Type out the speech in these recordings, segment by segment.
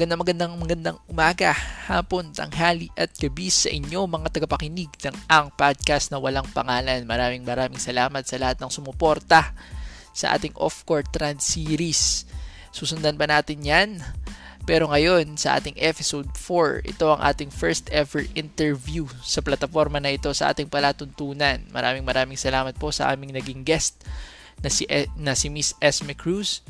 Magandang magandang magandang umaga, hapon, tanghali at gabi sa inyo mga tagapakinig ng Ang Podcast na walang pangalan. Maraming maraming salamat sa lahat ng sumuporta sa ating off-court trans series. Susundan pa natin yan. Pero ngayon, sa ating episode 4, ito ang ating first ever interview sa plataforma na ito sa ating palatuntunan. Maraming maraming salamat po sa aming naging guest na si, e, na si Miss Esme Cruz.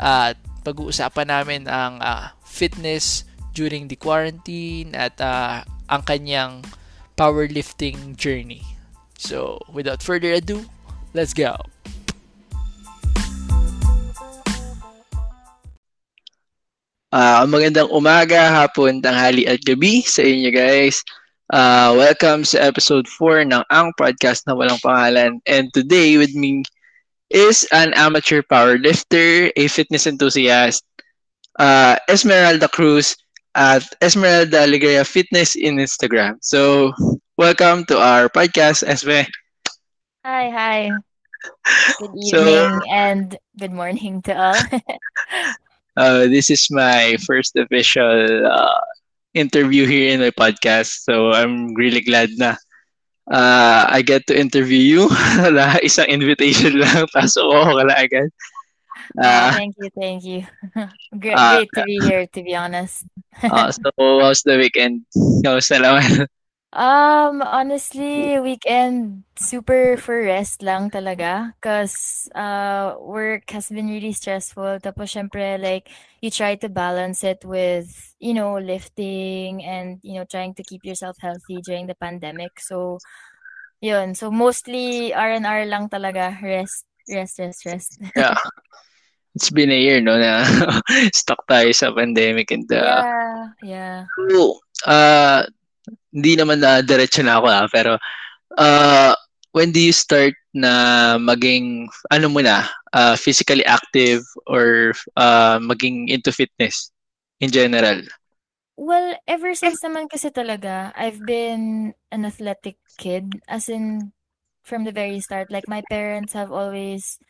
At pag-uusapan namin ang uh, fitness during the quarantine at uh, ang kanyang powerlifting journey. So, without further ado, let's go! Uh, magandang umaga, hapon, tanghali at gabi sa inyo guys. Uh, welcome sa episode 4 ng Ang Podcast na Walang Pangalan. And today with me is an amateur powerlifter, a fitness enthusiast, uh, Esmeralda Cruz at Esmeralda Alegria Fitness in Instagram. So, welcome to our podcast, Esme. Hi, hi. Good evening so, and good morning to all. uh, this is my first official uh, interview here in my podcast. So, I'm really glad na uh, I get to interview you. Isang invitation lang, pasok ako kala agad. Uh, thank you, thank you. great, uh, great to be here, to be honest. uh, so, how's the weekend? Kamusta naman? Um, honestly, weekend super for rest lang talaga. Cause uh, work has been really stressful. Tapos syempre, like, you try to balance it with, you know, lifting and, you know, trying to keep yourself healthy during the pandemic. So, yun. So, mostly R&R lang talaga. Rest, rest, rest, rest. yeah. It's been a year, no, na stuck tayo sa pandemic and uh, yeah, yeah. So, uh, hindi naman na diretso na ako ah, pero uh, when do you start na maging ano mo na uh, physically active or uh, maging into fitness in general? Well, ever since naman kasi talaga, I've been an athletic kid as in from the very start. Like my parents have always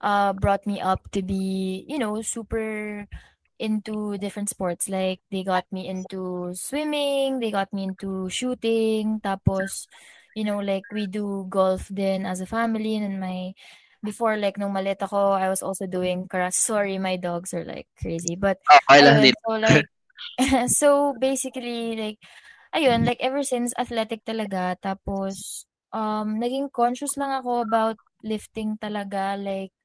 uh, brought me up to be, you know, super into different sports. Like, they got me into swimming, they got me into shooting, tapos, you know, like, we do golf then as a family, and my, before, like, nung malit ako, I was also doing karate. Sorry, my dogs are, like, crazy. But, oh, I love it. So, like, so, basically, like, ayun, like, ever since, athletic talaga, tapos, um, naging conscious lang ako about lifting talaga, like,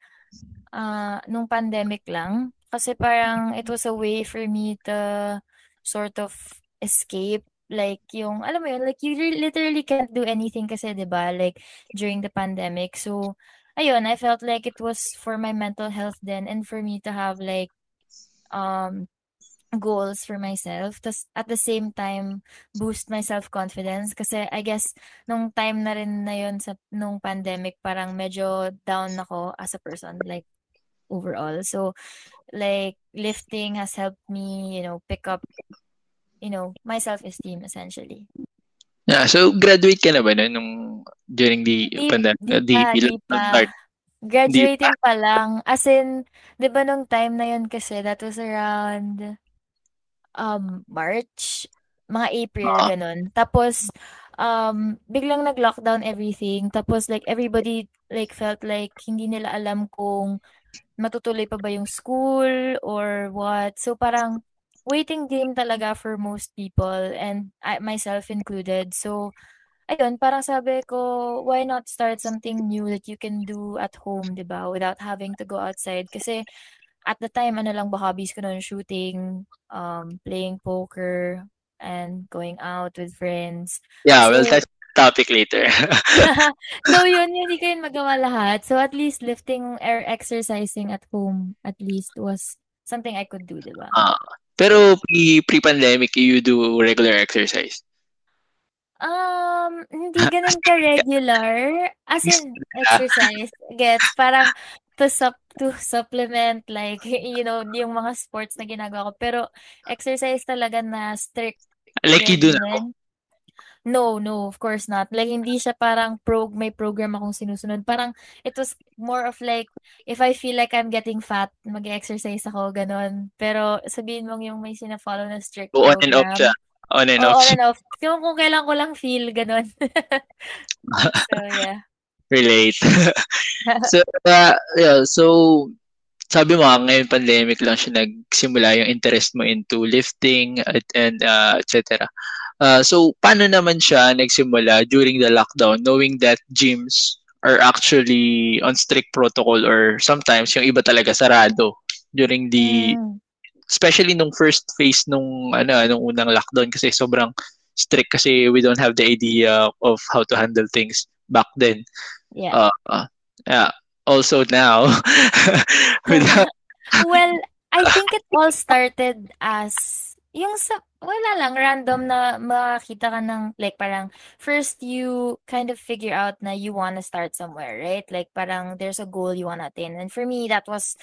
uh, nung pandemic lang. Kasi parang it was a way for me to sort of escape like yung alam mo yun like you literally can't do anything kasi 'di ba like during the pandemic. So ayun I felt like it was for my mental health then and for me to have like um goals for myself tas at the same time boost my self confidence kasi I guess nung time na rin na yun sa nung pandemic parang medyo down ako as a person like overall. So, like, lifting has helped me, you know, pick up, you know, my self-esteem essentially. Yeah, so graduate ka na ba no, nung during the Di, pandemic? di pa, di pa. start? Graduating pa. pa lang. As in, di ba nung time na yun kasi, that was around um March, mga April, uh-huh. ganun. Tapos, um, biglang nag-lockdown everything. Tapos, like, everybody, like, felt like hindi nila alam kung matutuloy pa ba yung school or what. So parang waiting game talaga for most people and I, myself included. So ayun, parang sabi ko, why not start something new that you can do at home, 'di ba? Without having to go outside kasi at the time ano lang ba hobbies ko noon, shooting, um playing poker and going out with friends. Yeah, so, well that's topic later. so yun, hindi ko yun magawa lahat. So at least lifting or exercising at home at least was something I could do, di ba? Uh, pero pre, pre-pandemic, you do regular exercise? Um, hindi ganun ka-regular. As in, exercise. Gets, parang to sup to supplement like, you know, yung mga sports na ginagawa ko. Pero exercise talaga na strict. Like you do now? No, no, of course not. Like, hindi siya parang pro may program akong sinusunod. Parang it was more of like, if I feel like I'm getting fat, mag-exercise ako, gano'n. Pero sabihin mong yung may sina-follow na strict On and off siya. program. On and off on and off. Yung kung kailan ko lang feel, gano'n. So, yeah. Relate. So, uh, yeah, so sabi mo nga, ngayon pandemic lang siya nagsimula yung interest mo into lifting at, and uh, et cetera. Uh, so, paano naman siya nagsimula during the lockdown knowing that gyms are actually on strict protocol or sometimes yung iba talaga sarado during the Mm. especially nung first phase nung ano nung unang lockdown kasi sobrang strict kasi we don't have the idea of how to handle things back then. Yeah. Uh, yeah. Also now Well, I think it all started as yung sa wala lang random na makakita ka ng like parang first you kind of figure out na you wanna start somewhere, right? Like parang there's a goal you wanna attain. And for me, that was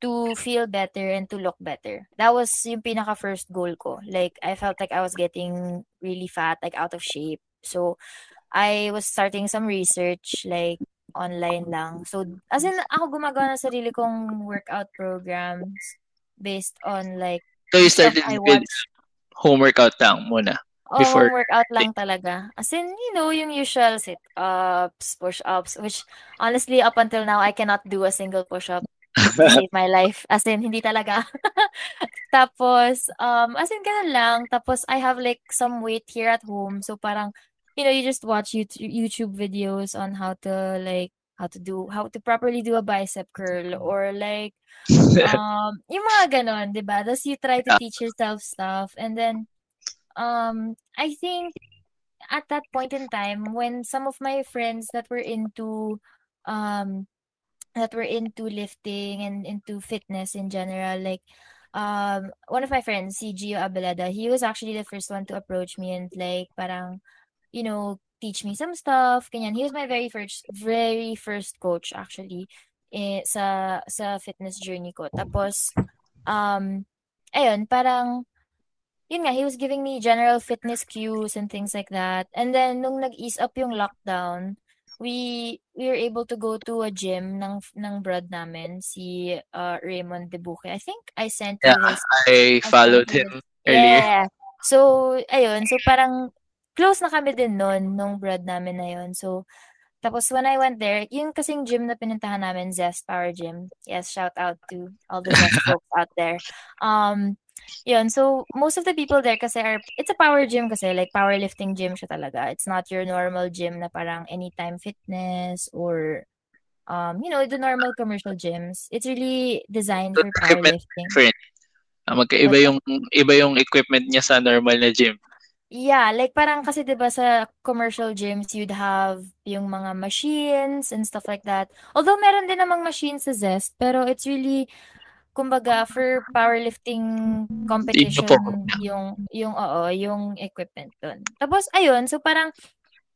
to feel better and to look better. That was yung pinaka first goal ko. Like I felt like I was getting really fat, like out of shape. So I was starting some research like online lang. So as in ako gumagawa ng sarili kong workout programs based on like so you started I with watch. Home workout lang muna Oh, before workout lang talaga. As in, you know, yung usual sit-ups, push-ups, which honestly, up until now, I cannot do a single push-up save my life. As in, hindi talaga. Tapos, um, as in, ganun lang. Tapos, I have like some weight here at home. So, parang, you know, you just watch YouTube videos on how to like, how to do, how to properly do a bicep curl or like, um, yung mga ganon, di ba? Tapos, you try to teach yourself stuff. And then, um, I think at that point in time, when some of my friends that were into, um, that were into lifting and into fitness in general, like, um, one of my friends, si Gio Abelada, he was actually the first one to approach me and like, parang, you know, teach me some stuff, ganyan. He was my very first, very first coach actually, eh, sa, sa fitness journey ko. Tapos, um, ayun, parang, yun nga, he was giving me general fitness cues and things like that. And then, nung nag-ease up yung lockdown, we we were able to go to a gym ng ng brad namin, si uh, Raymond Debuque. I think I sent yeah, his I followed sent you him his- earlier Yeah. So, ayun. So, parang close na kami din nun, nung brad namin na yun. So, tapos when I went there, yung kasing gym na pinuntahan namin, Zest Power Gym. Yes, shout out to all the Zest folks out there. Um, yun, so most of the people there kasi are, it's a power gym kasi, like powerlifting gym siya talaga. It's not your normal gym na parang anytime fitness or, um, you know, the normal commercial gyms. It's really designed for powerlifting. different. Ah, magkaiba yung iba yung equipment niya sa normal na gym. Yeah, like parang kasi 'di ba sa commercial gyms you'd have yung mga machines and stuff like that. Although meron din namang machines sa Zest, pero it's really kumbaga for powerlifting competition yung yung oo, yung equipment dun. Tapos ayun, so parang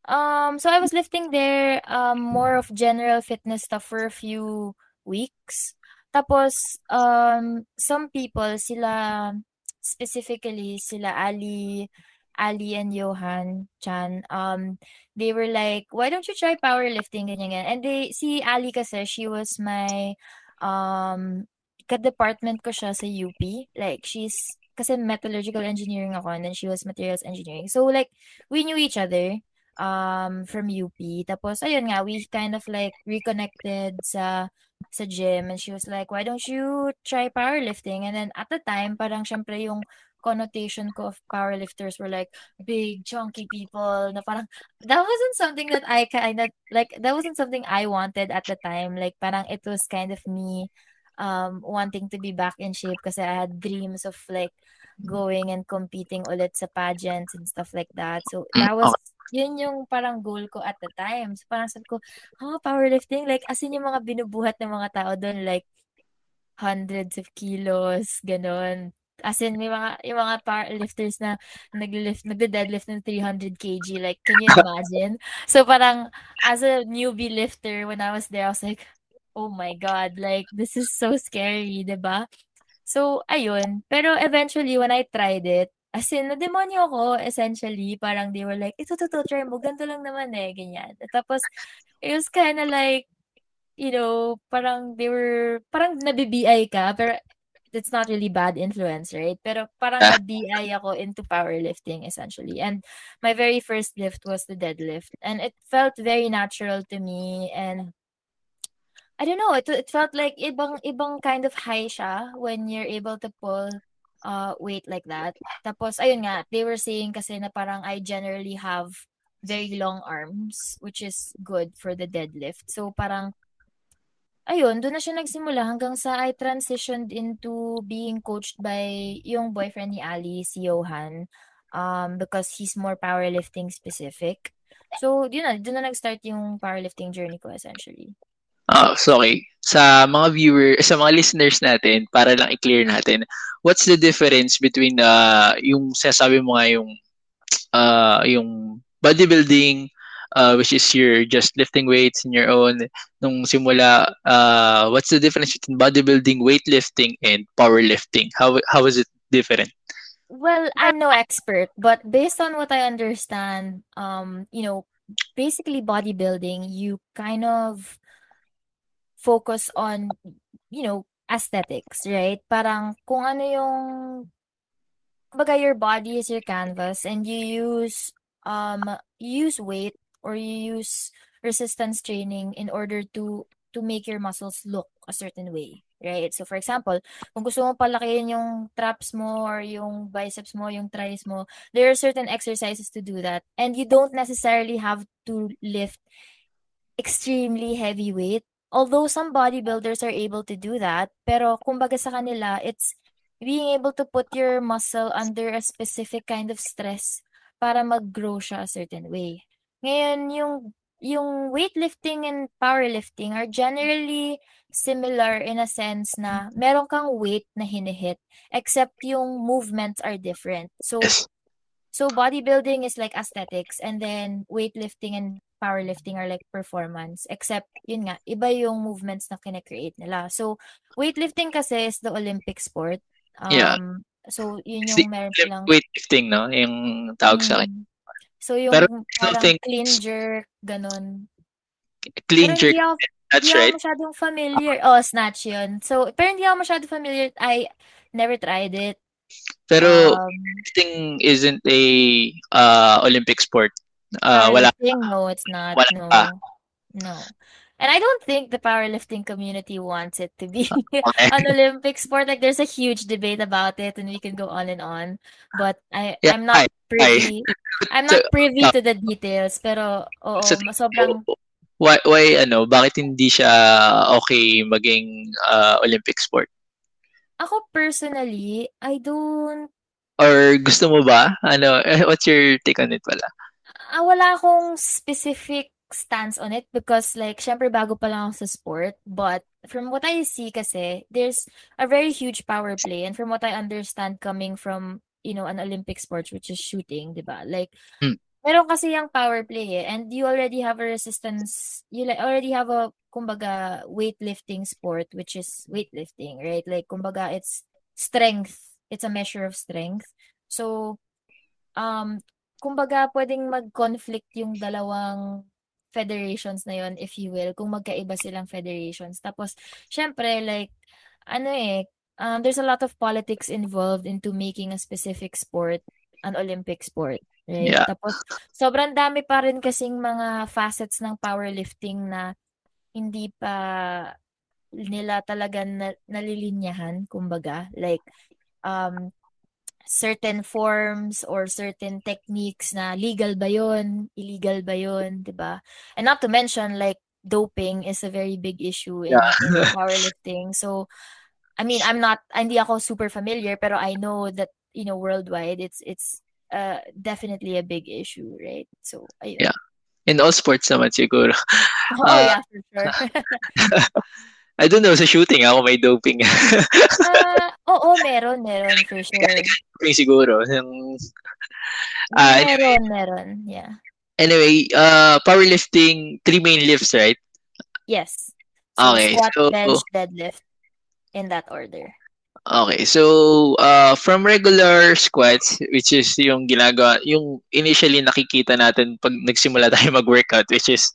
um so I was lifting there um more of general fitness stuff for a few weeks. Tapos um some people sila specifically sila Ali Ali and Johan Chan, um, they were like, why don't you try powerlifting, ganyan, ganyan. And they, si Ali kasi, she was my, um, ka-department ko siya sa UP. Like, she's, kasi metallurgical engineering ako, and then she was materials engineering. So, like, we knew each other, um, from UP. Tapos, ayun nga, we kind of like reconnected sa, sa gym, and she was like, why don't you try powerlifting? And then, at the time, parang syempre yung, connotation ko of powerlifters were like big chunky people na parang that wasn't something that I kind of like that wasn't something I wanted at the time. Like parang it was kind of me um wanting to be back in shape kasi I had dreams of like going and competing ulit sa pageants and stuff like that. So that was okay. yun yung parang goal ko at the time. So parang sabi ko oh powerlifting? Like as in yung mga binubuhat ng mga tao doon like hundreds of kilos ganon As in, may mga, yung mga powerlifters na nag-lift, nagde-deadlift ng 300 kg. Like, can you imagine? So, parang, as a newbie lifter, when I was there, I was like, oh my God, like, this is so scary, ba So, ayun. Pero eventually, when I tried it, As in, na-demonyo ko, essentially. Parang they were like, ito, to, to, try mo. Ganito lang naman eh, ganyan. Tapos, it was kind of like, you know, parang they were, parang nabibi ka, pero it's not really bad influence, right? Pero parang ah. na-BI ako into powerlifting essentially. And my very first lift was the deadlift. And it felt very natural to me and I don't know, it, it felt like ibang ibang kind of high siya when you're able to pull uh weight like that. Tapos ayun nga, they were saying kasi na parang I generally have very long arms which is good for the deadlift. So parang ayun, doon na siya nagsimula hanggang sa I transitioned into being coached by yung boyfriend ni Ali, si Johan, um, because he's more powerlifting specific. So, yun na, doon na nag-start yung powerlifting journey ko essentially. Oh, sorry. Sa mga viewer, sa mga listeners natin, para lang i-clear natin, what's the difference between uh, yung sasabi mo nga yung uh, yung bodybuilding uh, which is you're just lifting weights in your own. Nung simula, uh, what's the difference between bodybuilding, weightlifting, and powerlifting? How how is it different? Well, I'm no expert, but based on what I understand, um, you know, basically bodybuilding, you kind of focus on, you know, aesthetics, right? Parang kung ano yung your body is your canvas and you use um you use weight or you use resistance training in order to to make your muscles look a certain way, right? So for example, kung gusto mo palakihin yung traps mo or yung biceps mo, yung tries mo, there are certain exercises to do that. And you don't necessarily have to lift extremely heavy weight. Although some bodybuilders are able to do that, pero kumbaga sa kanila, it's being able to put your muscle under a specific kind of stress para mag-grow siya a certain way. Ngayon, yung yung weightlifting and powerlifting are generally similar in a sense na meron kang weight na hinihit except yung movements are different. So so bodybuilding is like aesthetics and then weightlifting and powerlifting are like performance except yun nga iba yung movements na kine-create nila. So weightlifting kasi is the Olympic sport. Um, yeah. So yun yung meron silang weightlifting no, yung tawag mm, sa akin. So yung Pero, parang think, clean jerk, ganun. Clean pero jerk, ako, that's hindi right. Ako masyadong familiar. Oh, snatch yun. So, pero hindi ako masyadong familiar. I never tried it. Pero um, lifting isn't a uh, Olympic sport. Uh, wala. No, it's not. Wala no. Pa. No. And I don't think the powerlifting community wants it to be an Olympic sport. Like there's a huge debate about it and we can go on and on. But I yeah, I'm not privy I, I'm not privy uh, to the details pero oo, so, sobrang why why ano bakit hindi siya okay maging uh, Olympic sport? Ako personally, I don't or gusto mo ba? Ano what's your take on it pala? Uh, wala akong specific stance on it because like syempre bago pa lang ako sa sport but from what I see kasi there's a very huge power play and from what I understand coming from you know an Olympic sports which is shooting 'di ba? Like hmm. meron kasi yung power play eh, and you already have a resistance you like already have a kumbaga weightlifting sport which is weightlifting right? Like kumbaga it's strength it's a measure of strength. So um kumbaga pwedeng mag-conflict yung dalawang federations na yon if you will, kung magkaiba silang federations. Tapos, syempre, like, ano eh, um, there's a lot of politics involved into making a specific sport an Olympic sport. Right? Yeah. Tapos, sobrang dami pa rin kasing mga facets ng powerlifting na hindi pa nila talaga na, nalilinyahan, kumbaga. Like, um, certain forms or certain techniques na legal ba yun, illegal ba yun, 'di ba? And not to mention like doping is a very big issue in, yeah. in powerlifting. So I mean, I'm not hindi ako super familiar pero I know that you know worldwide it's it's uh, definitely a big issue, right? So ayun. Yeah. In all sports naman siguro. Oh, uh, yeah, for sure. I don't know, sa shooting ako may doping. uh, oo, meron, meron for sure. Siguro. Yung, uh, meron, anyway, meron, yeah. Anyway, uh, powerlifting, three main lifts, right? Yes. So, okay. Squat, so, bench, deadlift. In that order. Okay, so uh, from regular squats, which is yung ginagawa, yung initially nakikita natin pag nagsimula tayo mag-workout, which is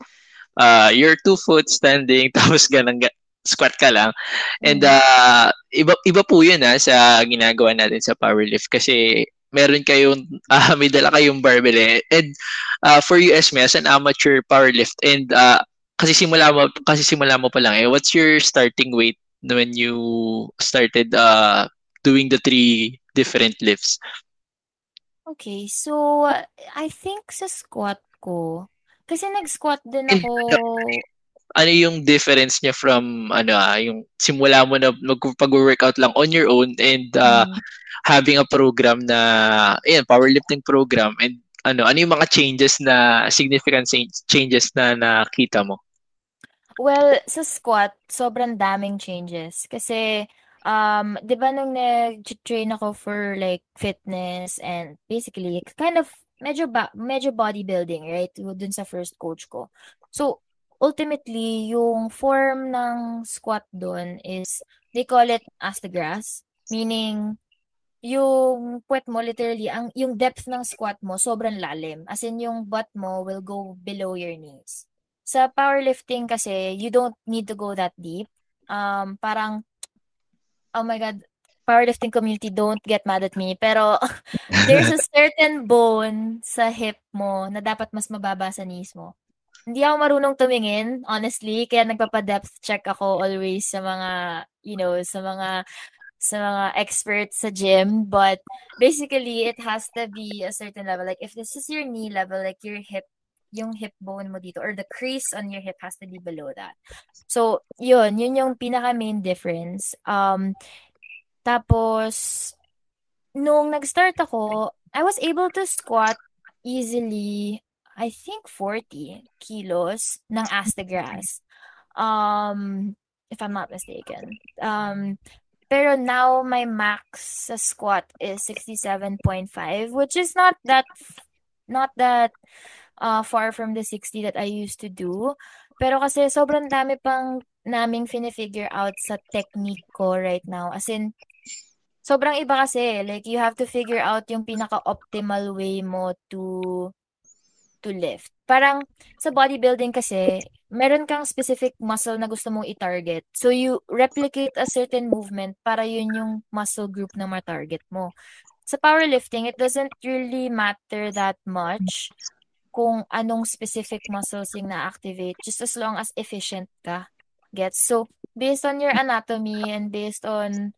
uh, your two foot standing, tapos ganang squat ka lang. And uh, iba, iba po yun ha, sa ginagawa natin sa powerlift kasi meron kayong, uh, may dala kayong barbell eh. And uh, for you, Esme, as an amateur powerlift, and uh, kasi simula mo, kasi simula mo pa lang eh, what's your starting weight when you started uh, doing the three different lifts? Okay, so I think sa squat ko, kasi nag-squat din ako. Ano yung difference niya from ano ah, yung simula mo na magpag-workout lang on your own and uh, mm. having a program na ayan, powerlifting program and ano ano yung mga changes na significant changes na nakita mo? Well, sa squat, sobrang daming changes. Kasi, um, di ba nung nag-train ako for like fitness and basically kind of medyo ba medyo bodybuilding, right? Dun sa first coach ko. So, ultimately, yung form ng squat doon is, they call it as the grass. Meaning, yung puwet mo literally, ang, yung depth ng squat mo sobrang lalim. As in, yung butt mo will go below your knees. Sa powerlifting kasi, you don't need to go that deep. Um, parang, oh my God, powerlifting community, don't get mad at me. Pero, there's a certain bone sa hip mo na dapat mas mababa sa knees mo. Hindi ako marunong tumingin, honestly. Kaya nagpapa-depth check ako always sa mga, you know, sa mga sa mga experts sa gym. But basically, it has to be a certain level. Like, if this is your knee level, like your hip yung hip bone mo dito or the crease on your hip has to be below that. So, yun, yun yung pinaka main difference. Um, tapos, nung nag-start ako, I was able to squat easily, I think 40 kilos ng Astagrass. Um, if I'm not mistaken. Um, pero now my max squat is 67.5, which is not that not that uh, far from the 60 that I used to do. Pero kasi sobrang dami pang naming fine-figure out sa technique ko right now. As in, sobrang iba kasi. Like, you have to figure out yung pinaka-optimal way mo to to lift. Parang sa bodybuilding kasi, meron kang specific muscle na gusto mong i-target. So, you replicate a certain movement para yun yung muscle group na ma-target mo. Sa powerlifting, it doesn't really matter that much kung anong specific muscles yung na-activate just as long as efficient ka. Gets? So, based on your anatomy and based on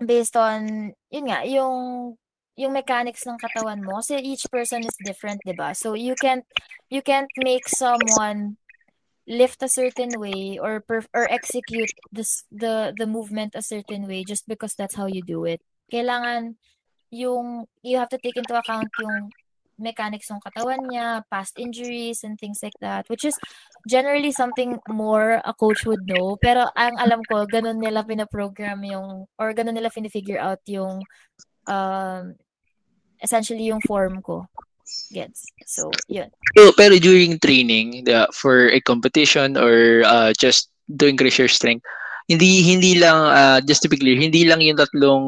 based on yun nga, yung yung mechanics ng katawan mo kasi each person is different, 'di ba? So you can't you can't make someone lift a certain way or perf- or execute this the the movement a certain way just because that's how you do it. Kailangan yung you have to take into account yung mechanics ng katawan niya, past injuries and things like that, which is generally something more a coach would know. Pero ang alam ko, ganun nila pinaprogram yung, or ganun nila figure out yung, um, essentially yung form ko. Gets. So, yun. So, pero during training, the, for a competition or uh, just to increase your strength, hindi hindi lang uh, just to be clear, hindi lang yung tatlong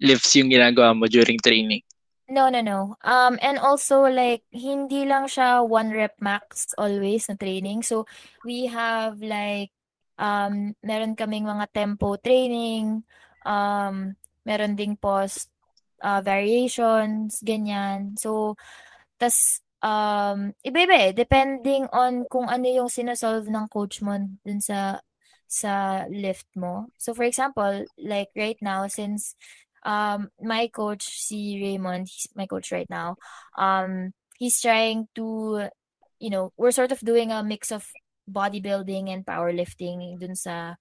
lifts yung ginagawa mo during training. No, no, no. Um, and also like hindi lang siya one rep max always na training. So we have like um meron kaming mga tempo training, um meron ding post uh, variations, ganyan. So tas um iba-iba eh depending on kung ano yung sinasolve ng coach mo dun sa sa lift mo. So for example, like right now since um, my coach, si Raymond, he's my coach right now. Um, he's trying to, you know, we're sort of doing a mix of bodybuilding and powerlifting dun sa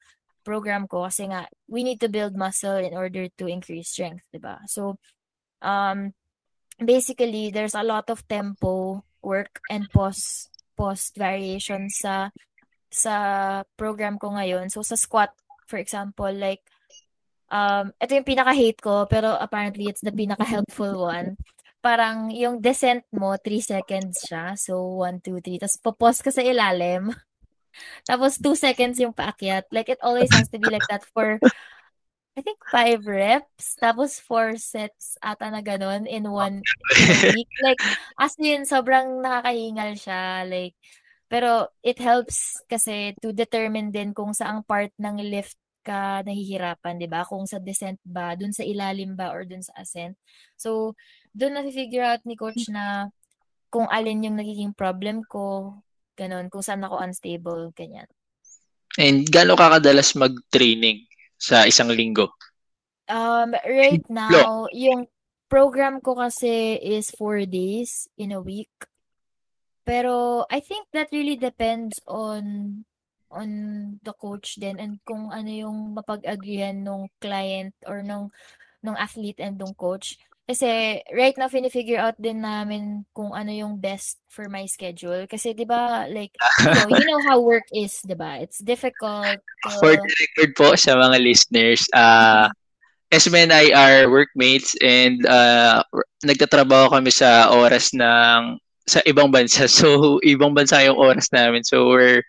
program ko kasi nga we need to build muscle in order to increase strength, 'di ba? So um basically there's a lot of tempo work and post post variation sa sa program ko ngayon. So sa squat for example, like um, ito yung pinaka-hate ko, pero apparently it's the pinaka-helpful one. Parang yung descent mo, 3 seconds siya. So, 1, 2, 3. Tapos, popos ka sa ilalim. Tapos, 2 seconds yung paakyat. Like, it always has to be like that for I think five reps, tapos four sets ata na gano'n in one week. Like, as in, sobrang nakakahingal siya. Like, pero it helps kasi to determine din kung saang part ng lift ka nahihirapan, 'di ba? Kung sa descent ba, dun sa ilalim ba or dun sa ascent. So, dun na-figure out ni coach na kung alin yung nagiging problem ko, ganun, kung saan ako unstable, ganyan. And gaano ka kadalas mag-training sa isang linggo? Um, right now, yung program ko kasi is four days in a week. Pero I think that really depends on on the coach din and kung ano yung mapag-agreehan nung client or nung nung athlete and nung coach. Kasi right now fini-figure out din namin kung ano yung best for my schedule kasi 'di ba like you know, you know how work is 'di ba? It's difficult. To... For the record po sa mga listeners, uh Esme and I are workmates and uh nagtatrabaho kami sa oras ng sa ibang bansa. So ibang bansa yung oras namin. So we're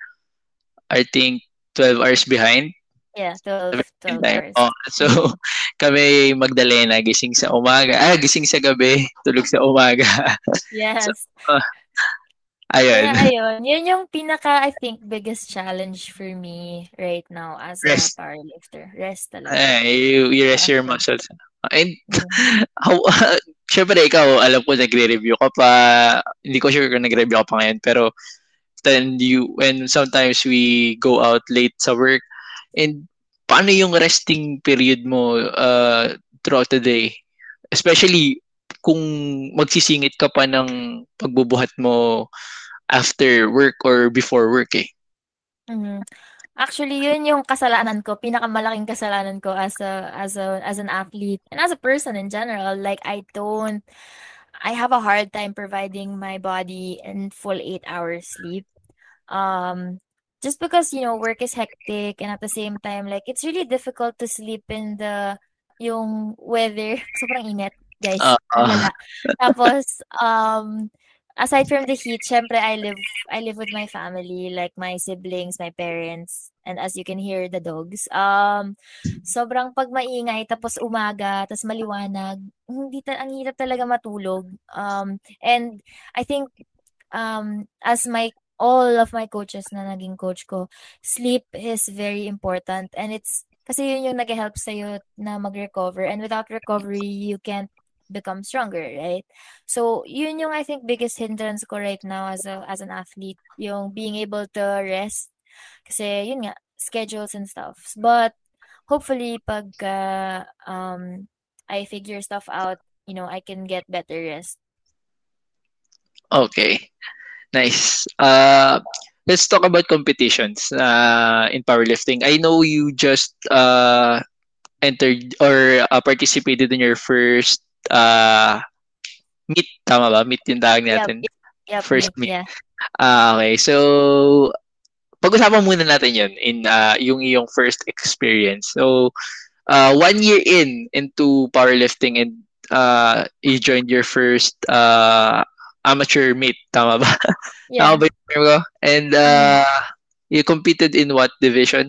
I think 12 hours behind. Yeah, 12, 12 hours. Oh, so, kami Magdalena, gising sa umaga. Ah, gising sa gabi, tulog sa umaga. Yes. So, uh, ayun. Kaya, ayun. Yun yung pinaka, I think, biggest challenge for me right now as rest. a powerlifter. Rest talaga. Eh, you, you rest your muscles. And, mm-hmm. how, uh, syempre ikaw, alam ko, nagre-review ka pa. Hindi ko sure kung nagre-review ka pa ngayon, pero then you, when sometimes we go out late sa work, And paano yung resting period mo uh, throughout the day? Especially kung magsisingit ka pa ng pagbubuhat mo after work or before work eh. Mm-hmm. Actually, yun yung kasalanan ko, pinakamalaking kasalanan ko as a as a as an athlete and as a person in general. Like I don't I have a hard time providing my body in full 8 hours sleep. Um just because you know work is hectic and at the same time like it's really difficult to sleep in the yung weather. Sobrang init guys. Uh, uh. tapos um aside from the heat syempre I live I live with my family like my siblings my parents and as you can hear the dogs. Um sobrang pag maingay tapos umaga tapos maliwanag hindi ta- ang hirap talaga matulog. Um and I think um as my all of my coaches na naging coach ko, sleep is very important and it's kasi yun yung nag-help sa'yo na mag-recover and without recovery, you can't become stronger, right? So, yun yung I think biggest hindrance ko right now as a as an athlete, yung being able to rest kasi yun nga, schedules and stuff. But hopefully pag uh, um I figure stuff out, you know, I can get better rest. Okay. Nice. Uh, let's talk about competitions uh, in powerlifting. I know you just uh, entered or uh, participated in your first uh, meet. Tama ba? Meet yung tawag natin. Yep. Yep, first meet. Yeah. Uh, okay. So, pag-usapan muna natin yun in uh, yung iyong first experience. So, uh, one year in into powerlifting and uh, you joined your first uh, amateur meet, tama ba? Yeah. tama ba yung term ko? And uh, mm. you competed in what division?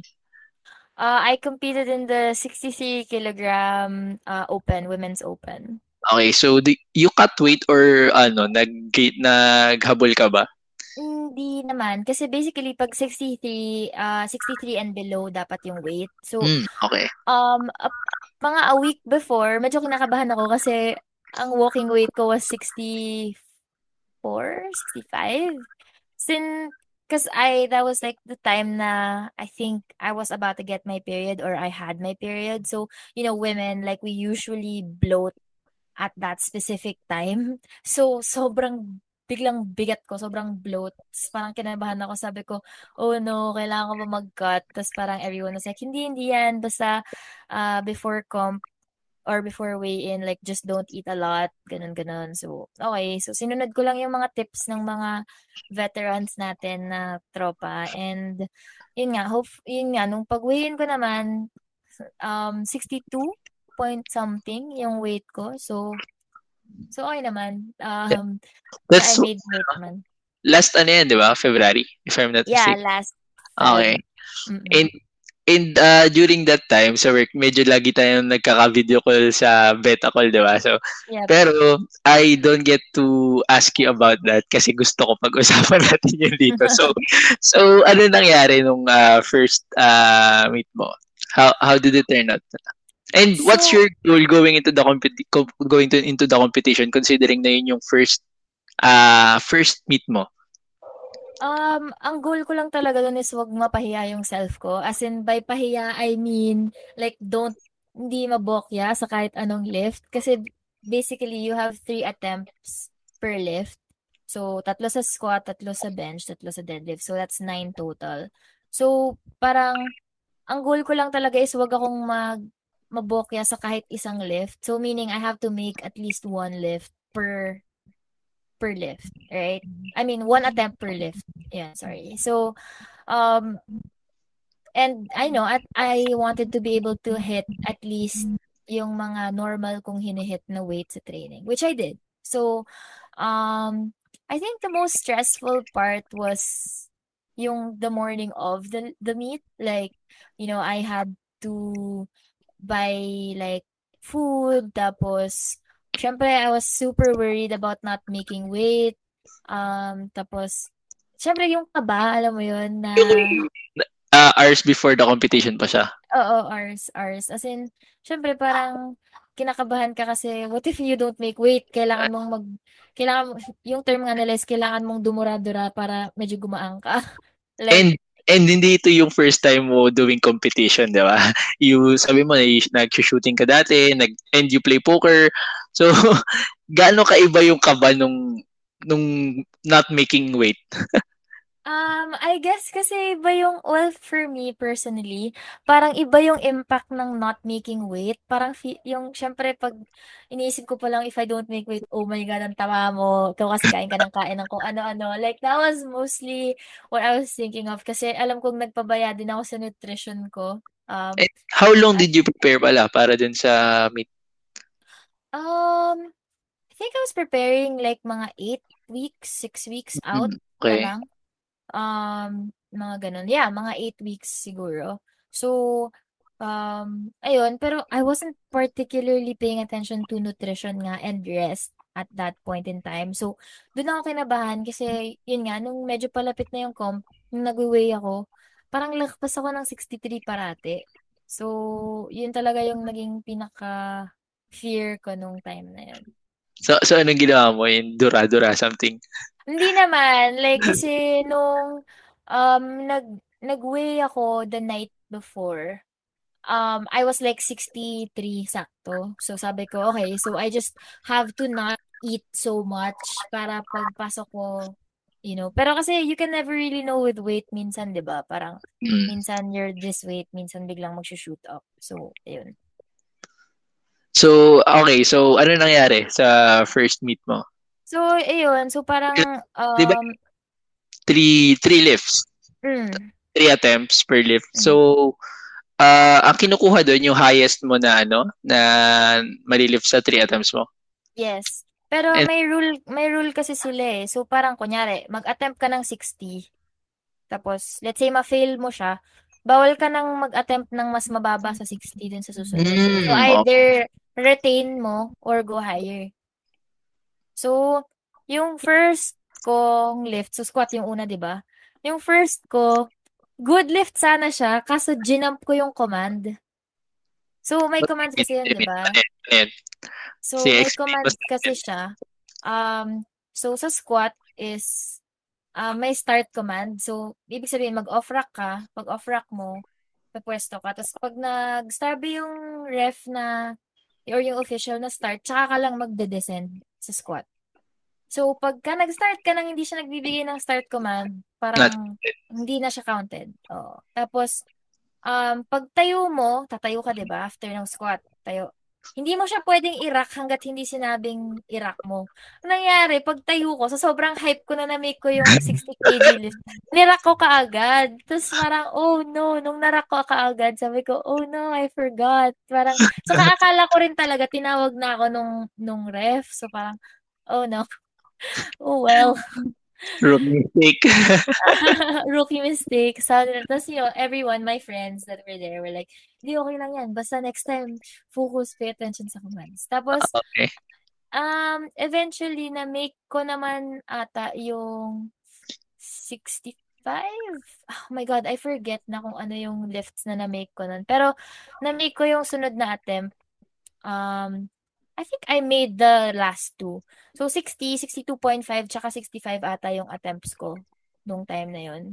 Uh, I competed in the 63 kilogram uh, open, women's open. Okay, so the, you cut weight or ano, nag naghabol ka ba? Hindi naman kasi basically pag 63 uh 63 and below dapat yung weight. So mm, okay. Um uh, mga a week before, medyo kinakabahan ako kasi ang walking weight ko was 60 64, 65. Since, because I, that was like the time na I think I was about to get my period or I had my period. So, you know, women, like we usually bloat at that specific time. So, sobrang biglang bigat ko, sobrang bloat. Tapos parang kinabahan ako, sabi ko, oh no, kailangan ko ba mag-cut? Tapos parang everyone was like, hindi, hindi yan. Basta uh, before comp, or before weigh-in, like just don't eat a lot, ganun ganun. So, okay. So, sinunod ko lang yung mga tips ng mga veterans natin na tropa. And, yun nga, hope, yun nga, nung pag-weigh-in ko naman, um, 62 point something yung weight ko. So, so okay naman. Um, That's, I made weight naman. Last ano yan, di ba? February, if I'm not yeah, mistaken. last. Okay. Mm-mm. And and uh, during that time sa work, medyo lagi tayong nagkaka-video call sa beta call, di ba? So, Yep. pero I don't get to ask you about that kasi gusto ko pag-usapan natin yun dito. So, so ano nangyari nung uh, first uh, meet mo? How how did it turn out? And what's So- your goal going into the competi- co- going to into the competition considering na yun yung first uh first meet mo? Um, ang goal ko lang talaga dun is wag mapahiya yung self ko. As in, by pahiya, I mean, like, don't, hindi mabokya sa kahit anong lift. Kasi, basically, you have three attempts per lift. So, tatlo sa squat, tatlo sa bench, tatlo sa deadlift. So, that's nine total. So, parang, ang goal ko lang talaga is wag akong mag, mabokya sa kahit isang lift. So, meaning, I have to make at least one lift per per lift, right? I mean, one attempt per lift. Yeah, sorry. So, um, and I know, at I wanted to be able to hit at least yung mga normal kong hinihit na weight sa training, which I did. So, um, I think the most stressful part was yung the morning of the the meet. Like, you know, I had to buy like food, tapos syempre I was super worried about not making weight. Um, tapos syempre yung kaba, alam mo yun, na uh, hours before the competition pa siya. oo, ours, ours. As in, syempre parang kinakabahan ka kasi what if you don't make weight? Kailangan mong mag kailangan yung term nga nila is kailangan mong dumura-dura para medyo gumaan ka. Like, And and hindi ito yung first time mo doing competition, di ba? You, sabi mo, nag-shooting ka dati, nag, and you play poker. So, gaano kaiba yung kaba nung, nung not making weight? Um, I guess kasi iba yung, well, for me personally, parang iba yung impact ng not making weight. Parang fi- yung, syempre, pag iniisip ko pa lang, if I don't make weight, oh my God, ang tama mo. Ikaw kasi kain ka ng kain ng kung ano-ano. Like, that was mostly what I was thinking of. Kasi alam kong nagpabaya din ako sa nutrition ko. Um, And how long did you prepare pala para dun sa meet? um, I think I was preparing like mga 8 weeks, 6 weeks out. Mm, Okay. na lang. Um, mga ganun. Yeah, mga 8 weeks siguro. So, um, ayun, pero I wasn't particularly paying attention to nutrition nga and rest at that point in time. So, doon ako kinabahan kasi, yun nga, nung medyo palapit na yung comp, nung nag-weigh ako, parang lagpas ako ng 63 parate. So, yun talaga yung naging pinaka-fear ko nung time na yun. So, so anong ginawa mo? Yung dura-dura something? Hindi naman. Like, kasi nung um, nag, nag-weigh ako the night before, um, I was like 63 sakto. So, sabi ko, okay, so I just have to not eat so much para pagpasok ko, you know. Pero kasi you can never really know with weight minsan, di ba? Parang Mm. minsan you're this weight, minsan biglang mag-shoot up. So, ayun. So, okay. So, ano nangyari sa first meet mo? So, ayun. So, parang, um, Three, three lifts. mm, Three attempts per lift. Mm. So, ah ang kinukuha doon, yung highest mo na, ano, na malilift sa three attempts mo. Yes. Pero And- may rule, may rule kasi sila eh. So parang kunyari, mag-attempt ka ng 60. Tapos, let's say ma-fail mo siya, bawal ka nang mag-attempt ng mas mababa sa 60 din sa susunod. Mm, So either retain mo or go higher. So, yung first kong lift, so squat yung una, di ba? Yung first ko, good lift sana siya, kaso ginump ko yung command. So, may commands kasi yun, di ba? So, may command kasi siya. Um, so, sa squat is, uh, may start command. So, ibig sabihin, mag-off rack ka. Pag off rack mo, pwesto ka. Tapos, pag nag-start yung ref na, or yung official na start, tsaka ka lang magde-descend sa squat. So, pagka nag-start ka nang hindi siya nagbibigay ng start command, parang hindi na siya counted. Oo. Tapos, um, pag tayo mo, tatayo ka, di ba? After ng squat, tayo. Hindi mo siya pwedeng i-rack hanggat hindi sinabing i-rack mo. Ang nangyari, pag tayo ko, sa sobrang hype ko na na-make ko yung 60 kg lift, nirack ko kaagad. Tapos parang, oh no, nung narack ko kaagad, sabi ko, oh no, I forgot. Parang, so akala ko rin talaga, tinawag na ako nung, nung ref. So parang, oh no. Oh well. Rookie mistake. Rookie mistake. So, tapos, know, everyone, my friends that were there were like, hindi, okay lang yan. Basta next time, focus, pay attention sa commands. Tapos, Ah, okay. um, eventually, na-make ko naman ata yung 65? Oh my God, I forget na kung ano yung lifts na na-make ko nun. Pero, na-make ko yung sunod na attempt. Um, I think I made the last two. So, 60, 62.5, tsaka 65 ata yung attempts ko nung time na yun.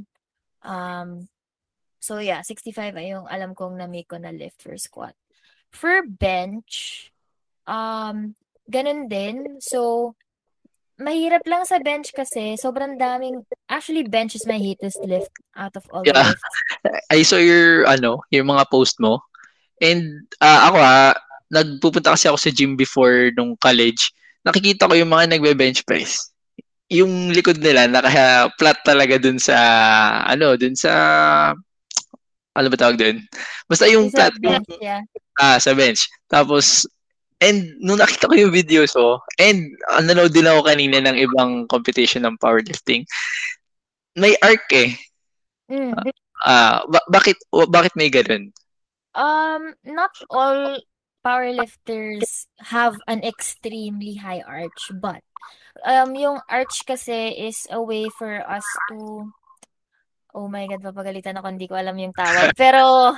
Um, so, yeah, 65 ay yung alam kong na-make ko na lift for squat. For bench, um, ganun din. So, mahirap lang sa bench kasi sobrang daming, actually, bench is my latest lift out of all Yeah. lifts. I saw your, ano, yung mga post mo. And ah, ako ha, nagpupunta kasi ako sa gym before nung college. Nakikita ko yung mga nagbe-bench press. Yung likod nila naka-flat talaga dun sa ano, dun sa ano ba tawag dun? Basta yung Sa flat yung bench, yeah. ah sa bench. Tapos and nung nakita ko yung videos ko, and ah, nanood din ako kanina ng ibang competition ng powerlifting. May arc eh. Mm. Ah, ba- bakit bakit may ganun? Um, not all powerlifters have an extremely high arch, but um, yung arch kasi is a way for us to Oh my God, papagalitan ako, hindi ko alam yung tawag. Pero,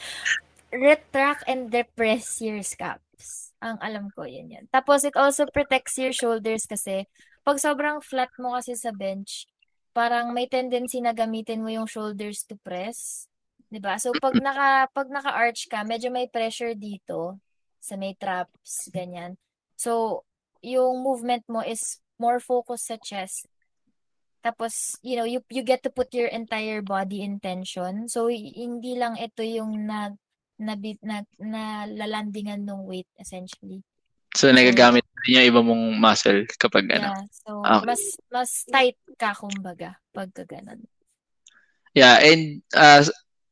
retract and depress your scaps. Ang alam ko, yun yan. Tapos, it also protects your shoulders kasi pag sobrang flat mo kasi sa bench, parang may tendency na gamitin mo yung shoulders to press. 'Di ba? So, pag naka, pag naka-arch ka, medyo may pressure dito sa may traps, ganyan. So, yung movement mo is more focused sa chest tapos, you know, you you get to put your entire body in tension. So, hindi lang ito yung nag na, na, na lalandingan ng weight essentially. So, nagagamit yung iba mong muscle kapag ano. Yeah. So, Okay. mas mas tight ka kumbaga pagka ganun. Yeah, and uh,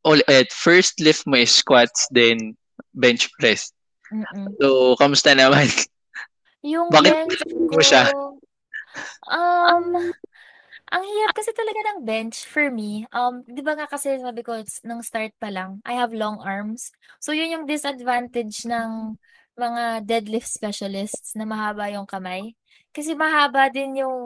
ulit, first lift mo is squats, then bench press. Mm-mm. So, kamusta naman? Yung Bakit bench mo siya? ko, um, ang hirap kasi talaga ng bench for me. Um, 'di ba nga kasi sabi ko nung start pa lang, I have long arms. So yun yung disadvantage ng mga deadlift specialists na mahaba yung kamay. Kasi mahaba din yung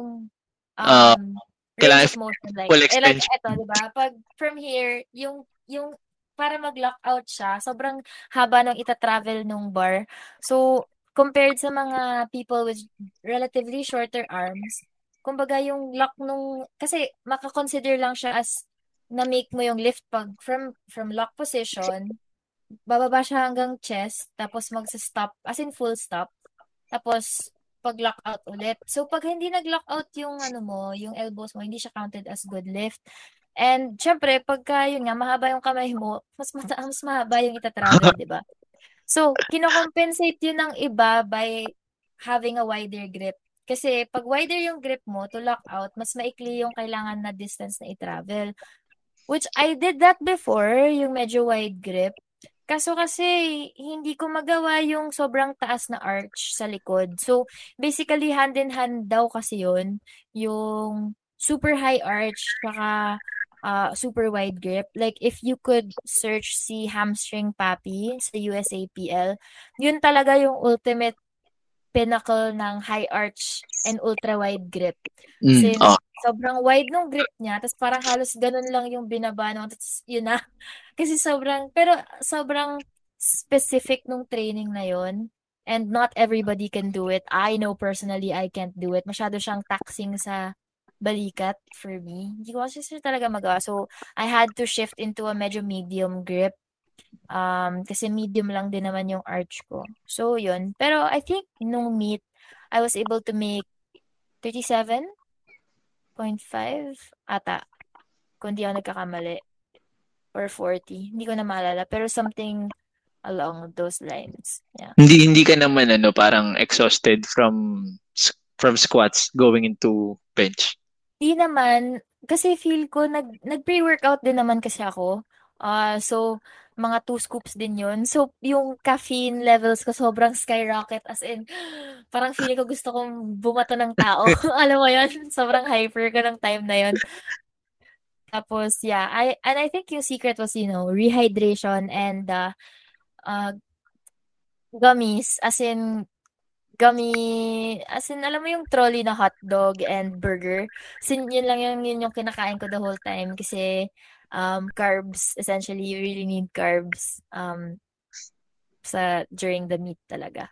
Ah, um kailangan range of motion like full eh, like extension. eto, 'di ba? Pag from here, yung yung para mag-lockout siya, sobrang haba nung ita-travel nung bar. So, compared sa mga people with relatively shorter arms, kumbaga yung lock nung, kasi makakonsider lang siya as na-make mo yung lift pag from from lock position, bababa siya hanggang chest, tapos magsa-stop, as in full stop, tapos pag lockout ulit. So, pag hindi nag-lockout yung ano mo, yung elbows mo, hindi siya counted as good lift. And, syempre, pagka yun nga, mahaba yung kamay mo, mas, mata- mas mahaba yung itatravel, di ba? So, kinocompensate yun ng iba by having a wider grip. Kasi pag wider yung grip mo to lock out, mas maikli yung kailangan na distance na i-travel. Which I did that before, yung medyo wide grip. Kaso kasi, hindi ko magawa yung sobrang taas na arch sa likod. So, basically, hand in hand daw kasi yun. Yung super high arch, saka uh, super wide grip. Like, if you could search si Hamstring Papi sa USAPL, yun talaga yung ultimate pinnacle ng high arch and ultra wide grip. Mm, oh, sobrang wide nung grip niya, tapos parang halos ganun lang yung binaba nung, tapos yun na. Kasi sobrang, pero sobrang specific nung training na yun. And not everybody can do it. I know personally I can't do it. Masyado siyang taxing sa balikat for me. Hindi ko kasi talaga magawa. So, I had to shift into a medyo medium grip. Um, kasi medium lang din naman yung arch ko. So, yun. Pero I think nung meet, I was able to make 37.5 ata. Kung di ako nagkakamali. Or 40. Hindi ko na maalala. Pero something along those lines. Yeah. hindi hindi ka naman ano parang exhausted from from squats going into bench. Di naman, kasi feel ko, nag, nag-pre-workout din naman kasi ako. Ah, so, mga 2 scoops din yun. So, yung caffeine levels ko sobrang skyrocket as in parang feeling ko gusto kong bumato ng tao. Alam mo yun? Sobrang hyper ko ng time na yun. Tapos, yeah, I and I think yung secret was, you know, rehydration and uh, uh, gummies, as in, gummy, as in, alam mo yung trolley na hotdog and burger. As in, yun lang yung, yun yung kinakain ko the whole time kasi um, carbs, essentially, you really need carbs um, sa during the meet talaga.